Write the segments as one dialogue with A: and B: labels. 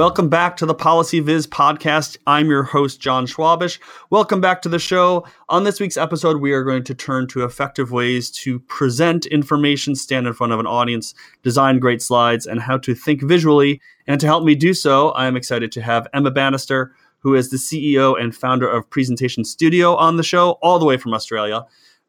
A: Welcome back to the Policy Viz podcast. I'm your host, Jon Schwabish. Welcome back to the show. On this week's episode, we are going to turn to effective ways to present information, stand in front of an audience, design great slides, and how to think visually. And to help me do so, I am excited to have Emma Bannister, who is the CEO and founder of Presentation Studio, on the show, all the way from Australia.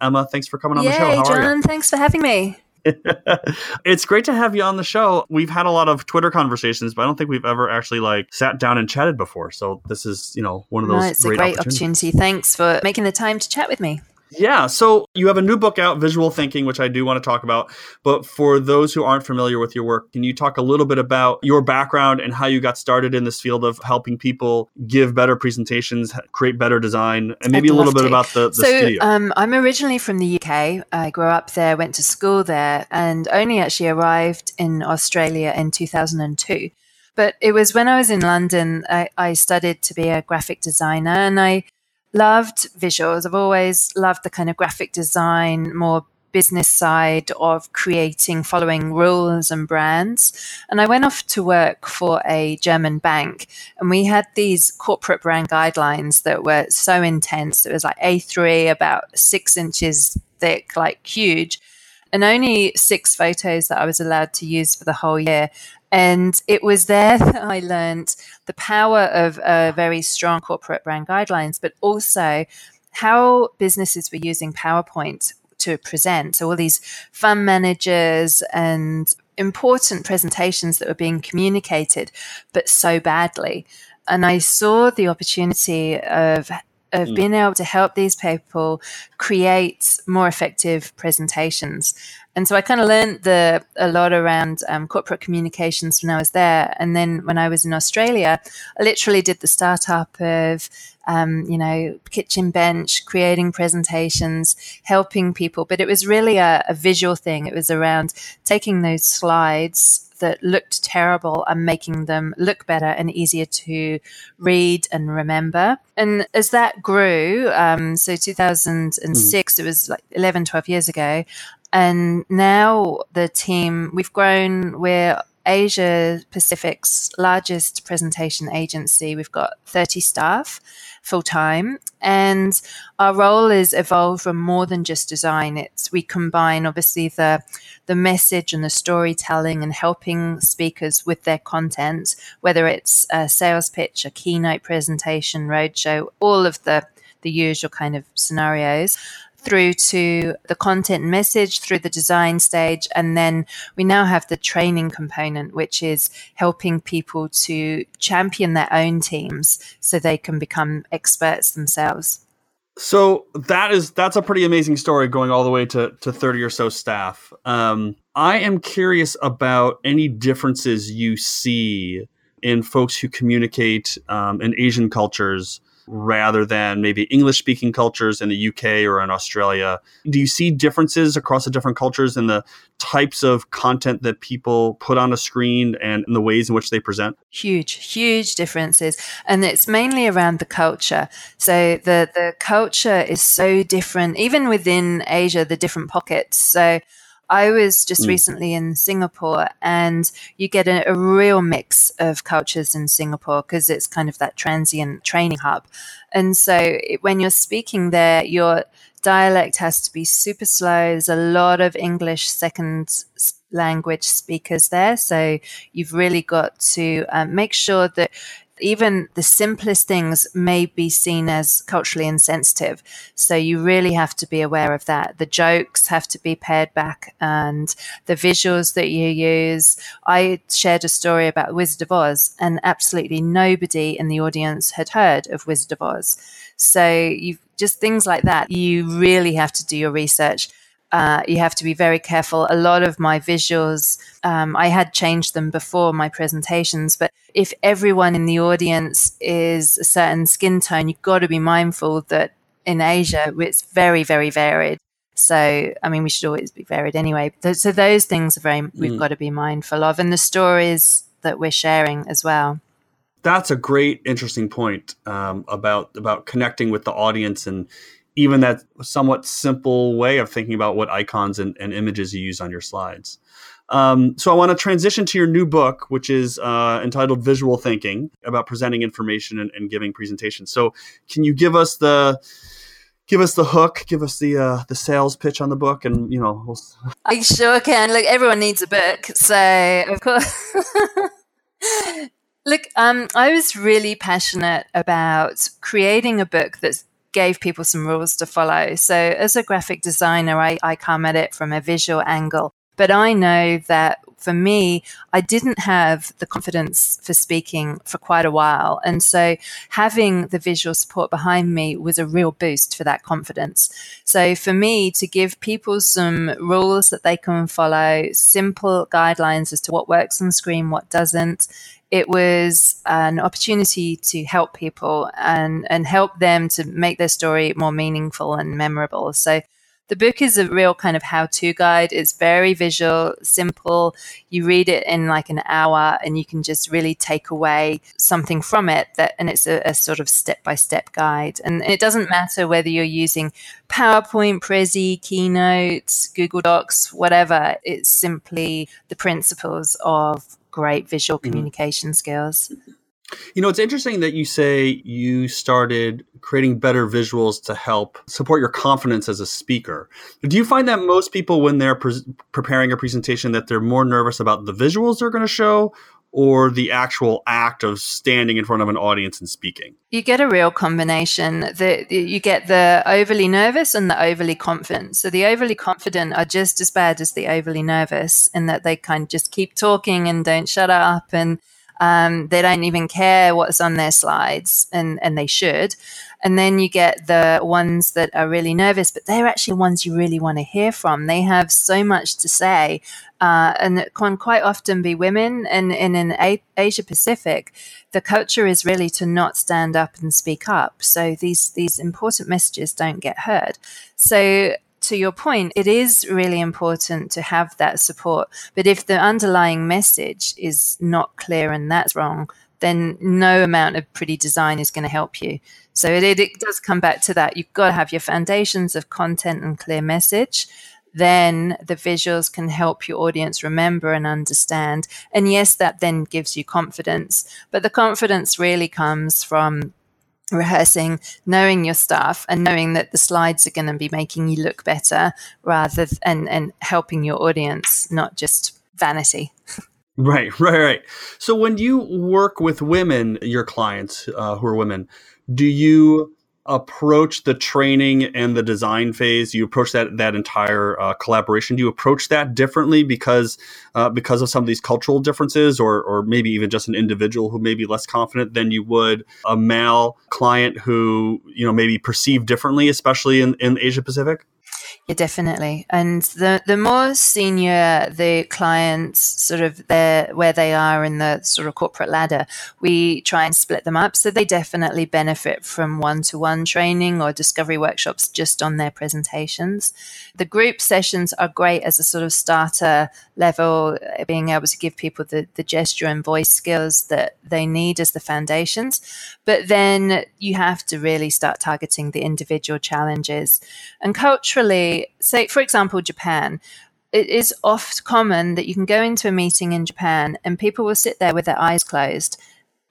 A: Emma, thanks for coming on
B: Yay,
A: the show. How
B: Jon, thanks for having me.
A: it's great to have you on the show. We've had a lot of Twitter conversations, but I don't think we've ever actually like sat down and chatted before. So this is, you know, one of those.
B: No, it's
A: great
B: a great opportunity. Thanks for making the time to chat with me.
A: Yeah. So you have a new book out, Visual Thinking, which I do want to talk about. But for those who aren't familiar with your work, can you talk a little bit about your background and how you got started in this field of helping people give better presentations, create better design, and maybe a little bit
B: to.
A: about the, the
B: so,
A: studio?
B: Um, I'm originally from the UK. I grew up there, went to school there, and only actually arrived in Australia in 2002. But it was when I was in London, I, I studied to be a graphic designer, and I loved visuals. I've always loved the kind of graphic design, more business side of creating, following rules and brands. And I went off to work for a German bank and we had these corporate brand guidelines that were so intense. It was like A3, about six inches thick, like huge and only six photos that I was allowed to use for the whole year. And it was there that I learned the power of uh, very strong corporate brand guidelines, but also how businesses were using PowerPoint to present. So all these fund managers and important presentations that were being communicated, but so badly. And I saw the opportunity of of mm. being able to help these people create more effective presentations. And so I kind of learned the a lot around um, corporate communications when I was there, and then when I was in Australia, I literally did the startup of um, you know kitchen bench, creating presentations, helping people. But it was really a, a visual thing. It was around taking those slides that looked terrible and making them look better and easier to read and remember. And as that grew, um, so 2006, mm. it was like 11, 12 years ago, and now the team, we've grown, we're Asia Pacific's largest presentation agency. We've got 30 staff full time, and our role is evolved from more than just design. It's we combine obviously the the message and the storytelling and helping speakers with their content, whether it's a sales pitch, a keynote presentation, roadshow, all of the the usual kind of scenarios through to the content message, through the design stage. And then we now have the training component, which is helping people to champion their own teams so they can become experts themselves.
A: So that is that's a pretty amazing story going all the way to, to 30 or so staff. Um, I am curious about any differences you see in folks who communicate um, in Asian cultures rather than maybe English speaking cultures in the UK or in Australia. Do you see differences across the different cultures in the types of content that people put on a screen and in the ways in which they present?
B: Huge, huge differences. And it's mainly around the culture. So the, the culture is so different, even within Asia, the different pockets. So I was just mm. recently in Singapore, and you get a, a real mix of cultures in Singapore because it's kind of that transient training hub. And so it, when you're speaking there, your dialect has to be super slow. There's a lot of English second language speakers there. So you've really got to um, make sure that even the simplest things may be seen as culturally insensitive. So you really have to be aware of that. The jokes have to be pared back and the visuals that you use. I shared a story about Wizard of Oz and absolutely nobody in the audience had heard of Wizard of Oz. So you just things like that. You really have to do your research uh, you have to be very careful. A lot of my visuals, um, I had changed them before my presentations, but if everyone in the audience is a certain skin tone, you've got to be mindful that in Asia, it's very, very varied. So, I mean, we should always be varied anyway. So, those things are very, we've mm. got to be mindful of, and the stories that we're sharing as well.
A: That's a great, interesting point um, about about connecting with the audience and even that somewhat simple way of thinking about what icons and, and images you use on your slides. Um, so I want to transition to your new book, which is uh, entitled Visual Thinking about presenting information and, and, giving presentations. So can you give us the give us the hook, give us the uh, the sales pitch on the book, and you know. We'll...
B: I sure can. Look, everyone needs a book, so of course. Look, um, I was really passionate about creating a book that gave people some rules to follow. So, as a graphic designer, I, I come at it from a visual angle. But I know that for me, I didn't have the confidence for speaking for quite a while. And so having the visual support behind me was a real boost for that confidence. So for me to give people some rules that they can follow, simple guidelines as to what works on screen, what doesn't, it was an opportunity to help people and, and help them to make their story more meaningful and memorable. So the book is a real kind of how to guide. It's very visual, simple. You read it in like an hour and you can just really take away something from it that, and it's a, a sort of step by step guide. And it doesn't matter whether you're using PowerPoint, Prezi, Keynote, Google Docs, whatever. It's simply the principles of great visual mm-hmm. communication mm-hmm. skills.
A: You know, it's interesting that you say you started creating better visuals to help support your confidence as a speaker. Do you find that most people, when they're pre- preparing a presentation, that they're more nervous about the visuals they're going to show or the actual act of standing in front of an audience and speaking?
B: You get a real combination. The, you get the overly nervous and the overly confident. So the overly confident are just as bad as the overly nervous in that they kind of just keep talking and don't shut up and um, they don't even care what's on their slides, and, and they should. And then you get the ones that are really nervous, but they're actually the ones you really want to hear from. They have so much to say, uh, and it can quite often be women. And, and in A- Asia Pacific, the culture is really to not stand up and speak up. So these these important messages don't get heard. So to your point, it is really important to have that support. But if the underlying message is not clear and that's wrong, then no amount of pretty design is going to help you. So it, it does come back to that. You've got to have your foundations of content and clear message. Then the visuals can help your audience remember and understand. And yes, that then gives you confidence. But the confidence really comes from rehearsing, knowing your stuff, and knowing that the slides are going to be making you look better rather th- and and helping your audience, not just vanity.
A: Right, right, right. So when you work with women, your clients uh, who are women, do you approach the training and the design phase? You approach that that entire uh, collaboration. Do you approach that differently because uh, because of some of these cultural differences or or maybe even just an individual who may be less confident than you would a male client who you know maybe perceived differently especially in in asia pacific
B: yeah, definitely. And the the more senior the clients sort of their where they are in the sort of corporate ladder, we try and split them up. So they definitely benefit from one to one training or discovery workshops just on their presentations. The group sessions are great as a sort of starter level, being able to give people the, the gesture and voice skills that they need as the foundations. But then you have to really start targeting the individual challenges. And culturally say, for example, Japan, it is oft common that you can go into a meeting in Japan and people will sit there with their eyes closed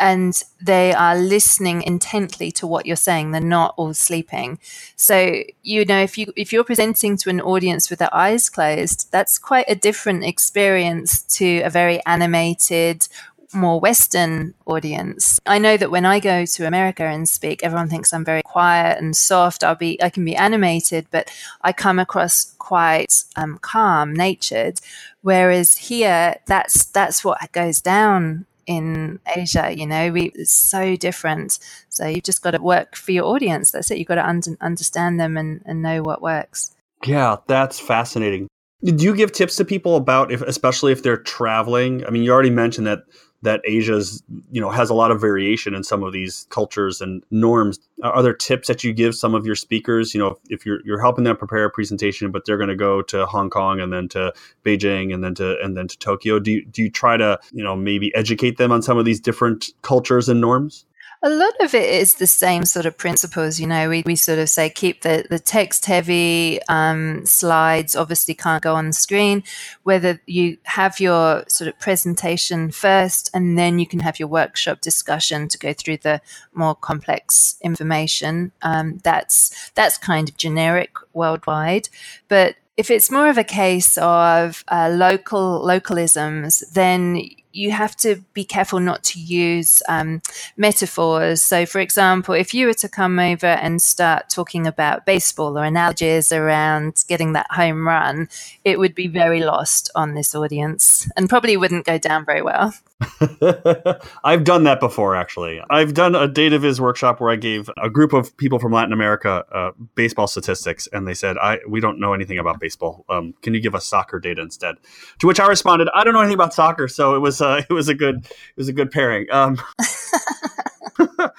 B: and they are listening intently to what you're saying. They're not all sleeping. So you know if you if you're presenting to an audience with their eyes closed that's quite a different experience to a very animated more Western audience. I know that when I go to America and speak, everyone thinks I'm very quiet and soft. I'll be, I can be animated, but I come across quite um, calm, natured. Whereas here, that's that's what goes down in Asia. You know, we it's so different. So you've just got to work for your audience. That's it. You've got to un- understand them and, and know what works.
A: Yeah, that's fascinating. Do you give tips to people about if, especially if they're traveling? I mean, you already mentioned that that Asia's you know has a lot of variation in some of these cultures and norms. Are there tips that you give some of your speakers? You know, if you're you're helping them prepare a presentation, but they're going to go to Hong Kong and then to Beijing and then to and then to Tokyo. Do you do you try to you know maybe educate them on some of these different cultures and norms?
B: A lot of it is the same sort of principles. You know, we, we sort of say keep the, the text heavy um, slides, obviously can't go on the screen. Whether you have your sort of presentation first and then you can have your workshop discussion to go through the more complex information. Um, that's, that's kind of generic worldwide. But if it's more of a case of uh, local localisms, then you have to be careful not to use um, metaphors. So, for example, if you were to come over and start talking about baseball or analogies around getting that home run, it would be very lost on this audience and probably wouldn't go down very well.
A: I've done that before, actually. I've done a data viz workshop where I gave a group of people from Latin America uh, baseball statistics, and they said, "I we don't know anything about baseball. Um, can you give us soccer data instead?" To which I responded, "I don't know anything about soccer." So it was uh, it was a good it was a good pairing. Um,
B: so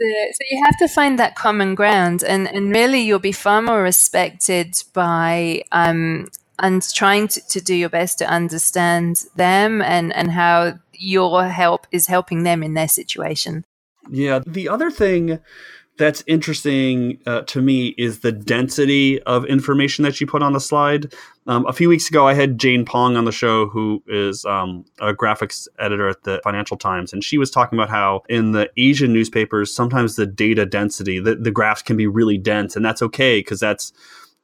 B: you have to find that common ground, and and really you'll be far more respected by um, and trying to, to do your best to understand them and and how your help is helping them in their situation.
A: Yeah. The other thing that's interesting uh, to me is the density of information that you put on the slide. Um, a few weeks ago, I had Jane Pong on the show, who is um, a graphics editor at the Financial Times, and she was talking about how in the Asian newspapers, sometimes the data density, the, the graphs can be really dense, and that's okay because that's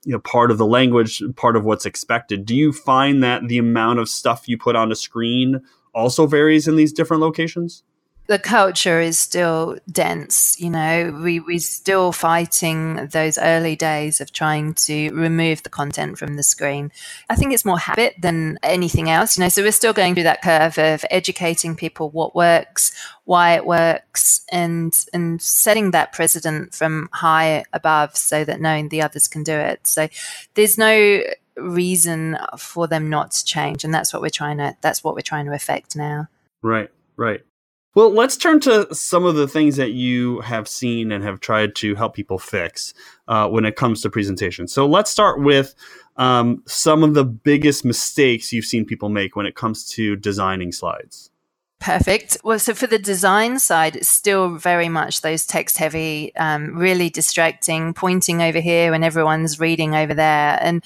A: you know part of the language, part of what's expected. Do you find that the amount of stuff you put on a screen also varies in these different locations?
B: The culture is still dense. You know, we, we're still fighting those early days of trying to remove the content from the screen. I think it's more habit than anything else. You know, so we're still going through that curve of educating people what works, why it works, and and setting that precedent from high above so that knowing the others can do it. So there's no reason for them not to change and that's what we're trying to that's what we're trying to affect now
A: right right well let's turn to some of the things that you have seen and have tried to help people fix uh, when it comes to presentation so let's start with um, some of the biggest mistakes you've seen people make when it comes to designing slides
B: Perfect. Well, so for the design side, it's still very much those text heavy, um, really distracting, pointing over here when everyone's reading over there. And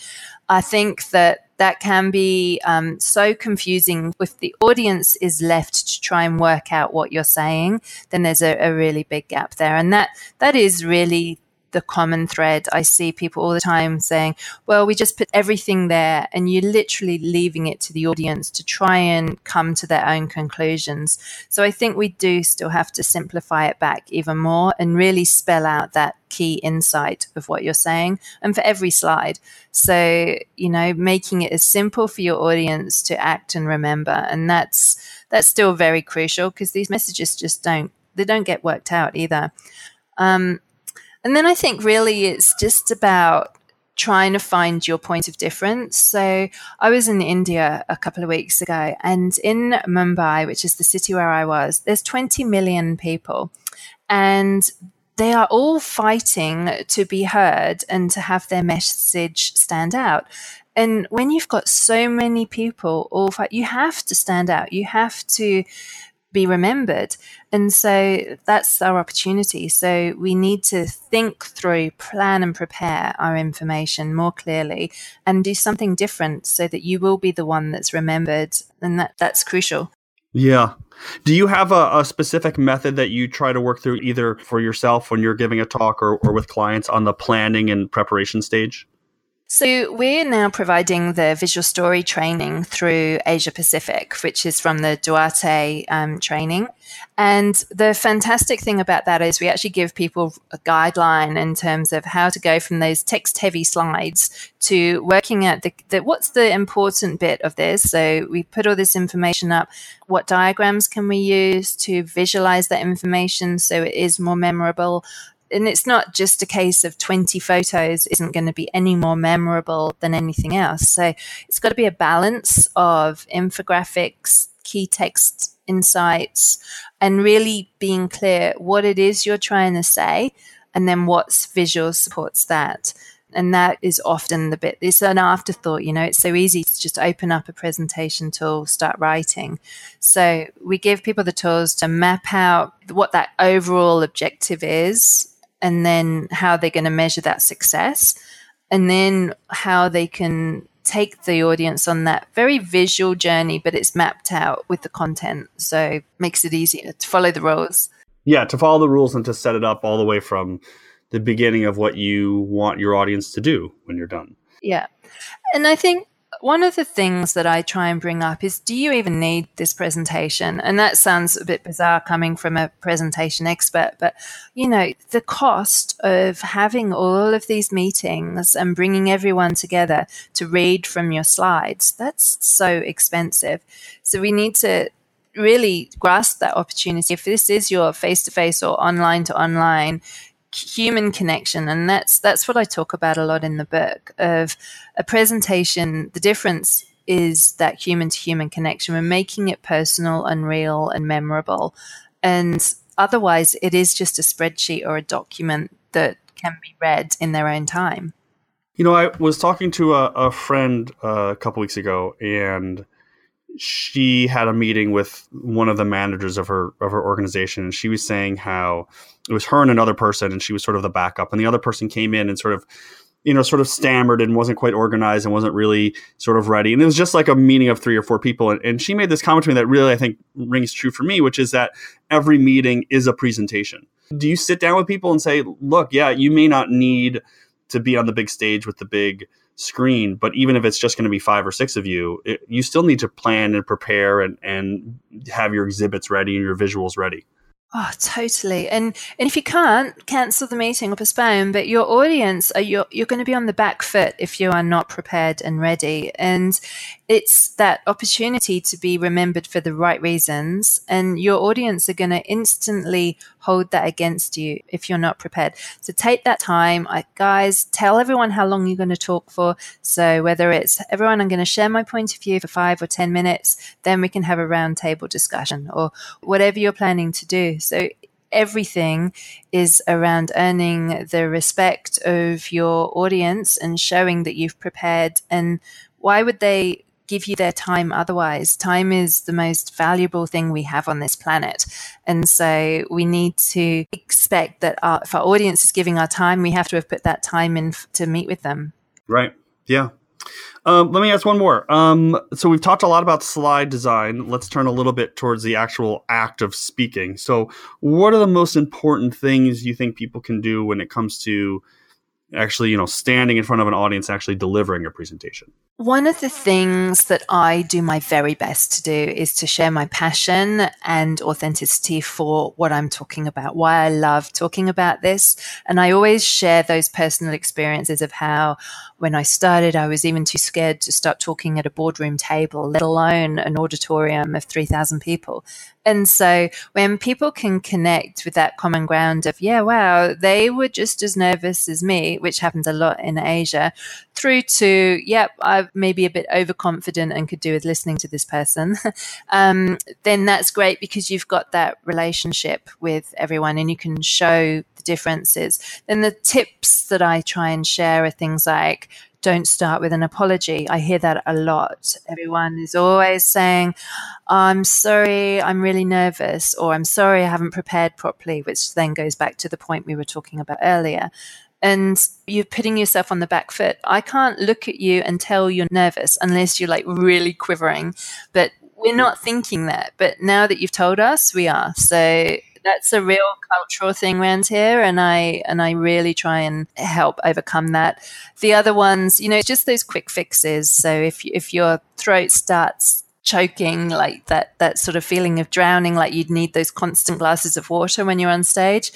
B: I think that that can be um, so confusing. If the audience is left to try and work out what you're saying then there's a, a really big gap there. And that that is really the common thread. I see people all the time saying, well, we just put everything there and you're literally leaving it to the audience to try and come to their own conclusions. So I think we do still have to simplify it back even more and really spell out that key insight of what you're saying and for every slide. So, you know, making it as simple for your audience to act and remember. And that's, that's still very crucial because these messages just don't, they don't get worked out either. Um, and then I think really it's just about trying to find your point of difference. So I was in India a couple of weeks ago, and in Mumbai, which is the city where I was, there's 20 million people. And they are all fighting to be heard and to have their message stand out. And when you've got so many people all fight, you have to stand out. You have to be remembered. And so that's our opportunity. So we need to think through, plan and prepare our information more clearly and do something different so that you will be the one that's remembered. And that, that's crucial.
A: Yeah. Do you have a, a, specific method that you try to work through either for yourself when you're giving a talk or, or with clients on the planning and preparation stage?
B: So we're now providing the visual story training through Asia Pacific, which is from the Duarte um, training. And the fantastic thing about that is we actually give people a guideline in terms of how to go from those text heavy slides to working at the, the what's the important bit of this. So we put all this information up. What diagrams can we use to visualize that information so it is more memorable? And it's not just a case of 20 photos isn't going to be any more memorable than anything else. So it's got to be a balance of infographics, key text insights, and really being clear what it is you're trying to say, and then what visual supports that. And that is often the bit, it's an afterthought, you know, it's so easy to just open up a presentation tool, start writing. So we give people the tools to map out what that overall objective is and then how they're going to measure that success and then how they can take the audience on that very visual journey, but it's mapped out with the content. So makes it easier to follow the rules.
A: Yeah, to follow the rules and to set it up all the way from the beginning of what you want your audience to do when you're done.
B: Yeah. And I think one of the things that I try and bring up is do you even need this presentation? And that sounds a bit bizarre coming from a presentation expert, but you know, the cost of having all of these meetings and bringing everyone together to read from your slides, that's so expensive. So we need to really grasp that opportunity. If this is your face to face or online to online, human connection. And that's that's what I talk about a lot in the book of a presentation. The difference is that human to human connection. We're making it personal and real and memorable. And otherwise it is just a spreadsheet or a document that can be read in their own time.
A: You know I was talking to a, a friend uh, a couple weeks ago and she had a meeting with one of the managers of her of her organization and she was saying how it was her and another person and she was sort of the backup and the other person came in and sort of you know sort of stammered and wasn't quite organized and wasn't really sort of ready and it was just like a meeting of three or four people and, and she made this comment to me that really i think rings true for me which is that every meeting is a presentation. Do you sit down with people and say look yeah you may not need to be on the big stage with the big screen but even if it's just going to be five or six of you it, you still need to plan and prepare and, and have your exhibits ready and your visuals ready
B: Oh, totally. And and if you can't, cancel the meeting or postpone. But your audience are you're, you're going to be on the back foot if you are not prepared and ready. And it's that opportunity to be remembered for the right reasons. And your audience are going to instantly hold that against you if you're not prepared. So take that time. I, guys, tell everyone how long you're going to talk for. So whether it's everyone, I'm going to share my point of view for five or 10 minutes, then we can have a roundtable discussion or whatever you're planning to do. So everything is around earning the respect of your audience and showing that you've prepared. And why would they give you their time otherwise. Time is the most valuable thing we have on this planet. And so we need to expect that our, if our audience is giving our time, we have to have put that time in f- to meet with them.
A: Right. Yeah. Um, let me ask one more. Um, so we've talked a lot about slide design. Let's turn a little bit towards the actual act of speaking. So, what are the most important things you think people can do when it comes to actually, you know, standing in front of an audience, actually delivering a presentation?
B: One of the things that I do my very best to do is to share my passion and authenticity for what I'm talking about, why I love talking about this. And I always share those personal experiences of how when I started, I was even too scared to start talking at a boardroom table, let alone an auditorium of 3,000 people. And so when people can connect with that common ground of, yeah, wow, they were just as nervous as me, which happens a lot in Asia, through to, yep, I'm maybe a bit overconfident and could do with listening to this person, um, then that's great because you've got that relationship with everyone and you can show the differences. Then the tips that I try and share are things like, don't start with an apology. I hear that a lot. Everyone is always saying, I'm sorry, I'm really nervous, or I'm sorry, I haven't prepared properly, which then goes back to the point we were talking about earlier and you're putting yourself on the back foot. I can't look at you and tell you're nervous unless you're like really quivering. But we're not thinking that. But now that you've told us, we are. So that's a real cultural thing around here and I and I really try and help overcome that. The other ones, you know, just those quick fixes. So if if your throat starts choking like that that sort of feeling of drowning like you'd need those constant glasses of water when you're on stage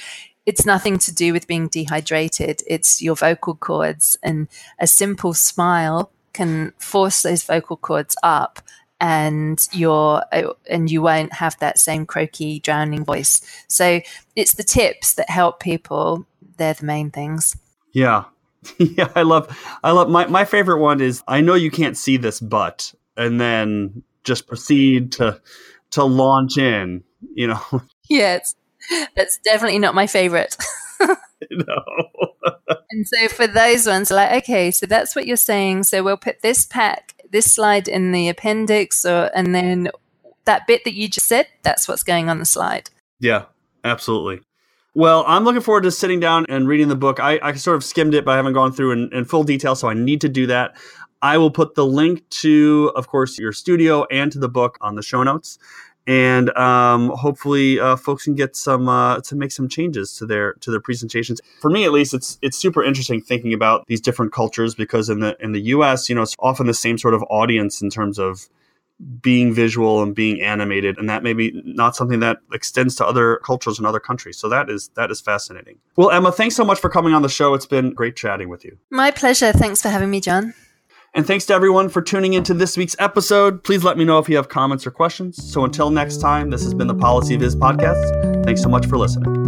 B: it's nothing to do with being dehydrated. It's your vocal cords, and a simple smile can force those vocal cords up, and your and you won't have that same croaky, drowning voice. So it's the tips that help people. They're the main things.
A: Yeah, yeah. I love. I love my my favorite one is I know you can't see this, but and then just proceed to to launch in. You know.
B: Yes. That's definitely not my favorite.
A: no.
B: And so for those ones, like, okay, so that's what you're saying. So we'll put this pack, this slide in the appendix, or and then that bit that you just said, that's what's going on the slide.
A: Yeah, absolutely. Well, I'm looking forward to sitting down and reading the book. I, I sort of skimmed it, but I haven't gone through in, in full detail, so I need to do that. I will put the link to, of course, your studio and to the book on the show notes and um, hopefully uh, folks can get some uh, to make some changes to their to their presentations. For me, at least, it's it's super interesting thinking about these different cultures because in the in the U.S., you know, it's often the same sort of audience in terms of being visual and being animated, and that may be not something that extends to other cultures and other countries. So that is that is fascinating. Well, Emma, thanks so much for coming on the show. It's been great chatting with you.
B: My pleasure. Thanks for having me, Jon.
A: And thanks to everyone for tuning into this week's episode. Please let me know if you have comments or questions. So until next time, this has been the Policy Viz podcast. Thanks so much for listening.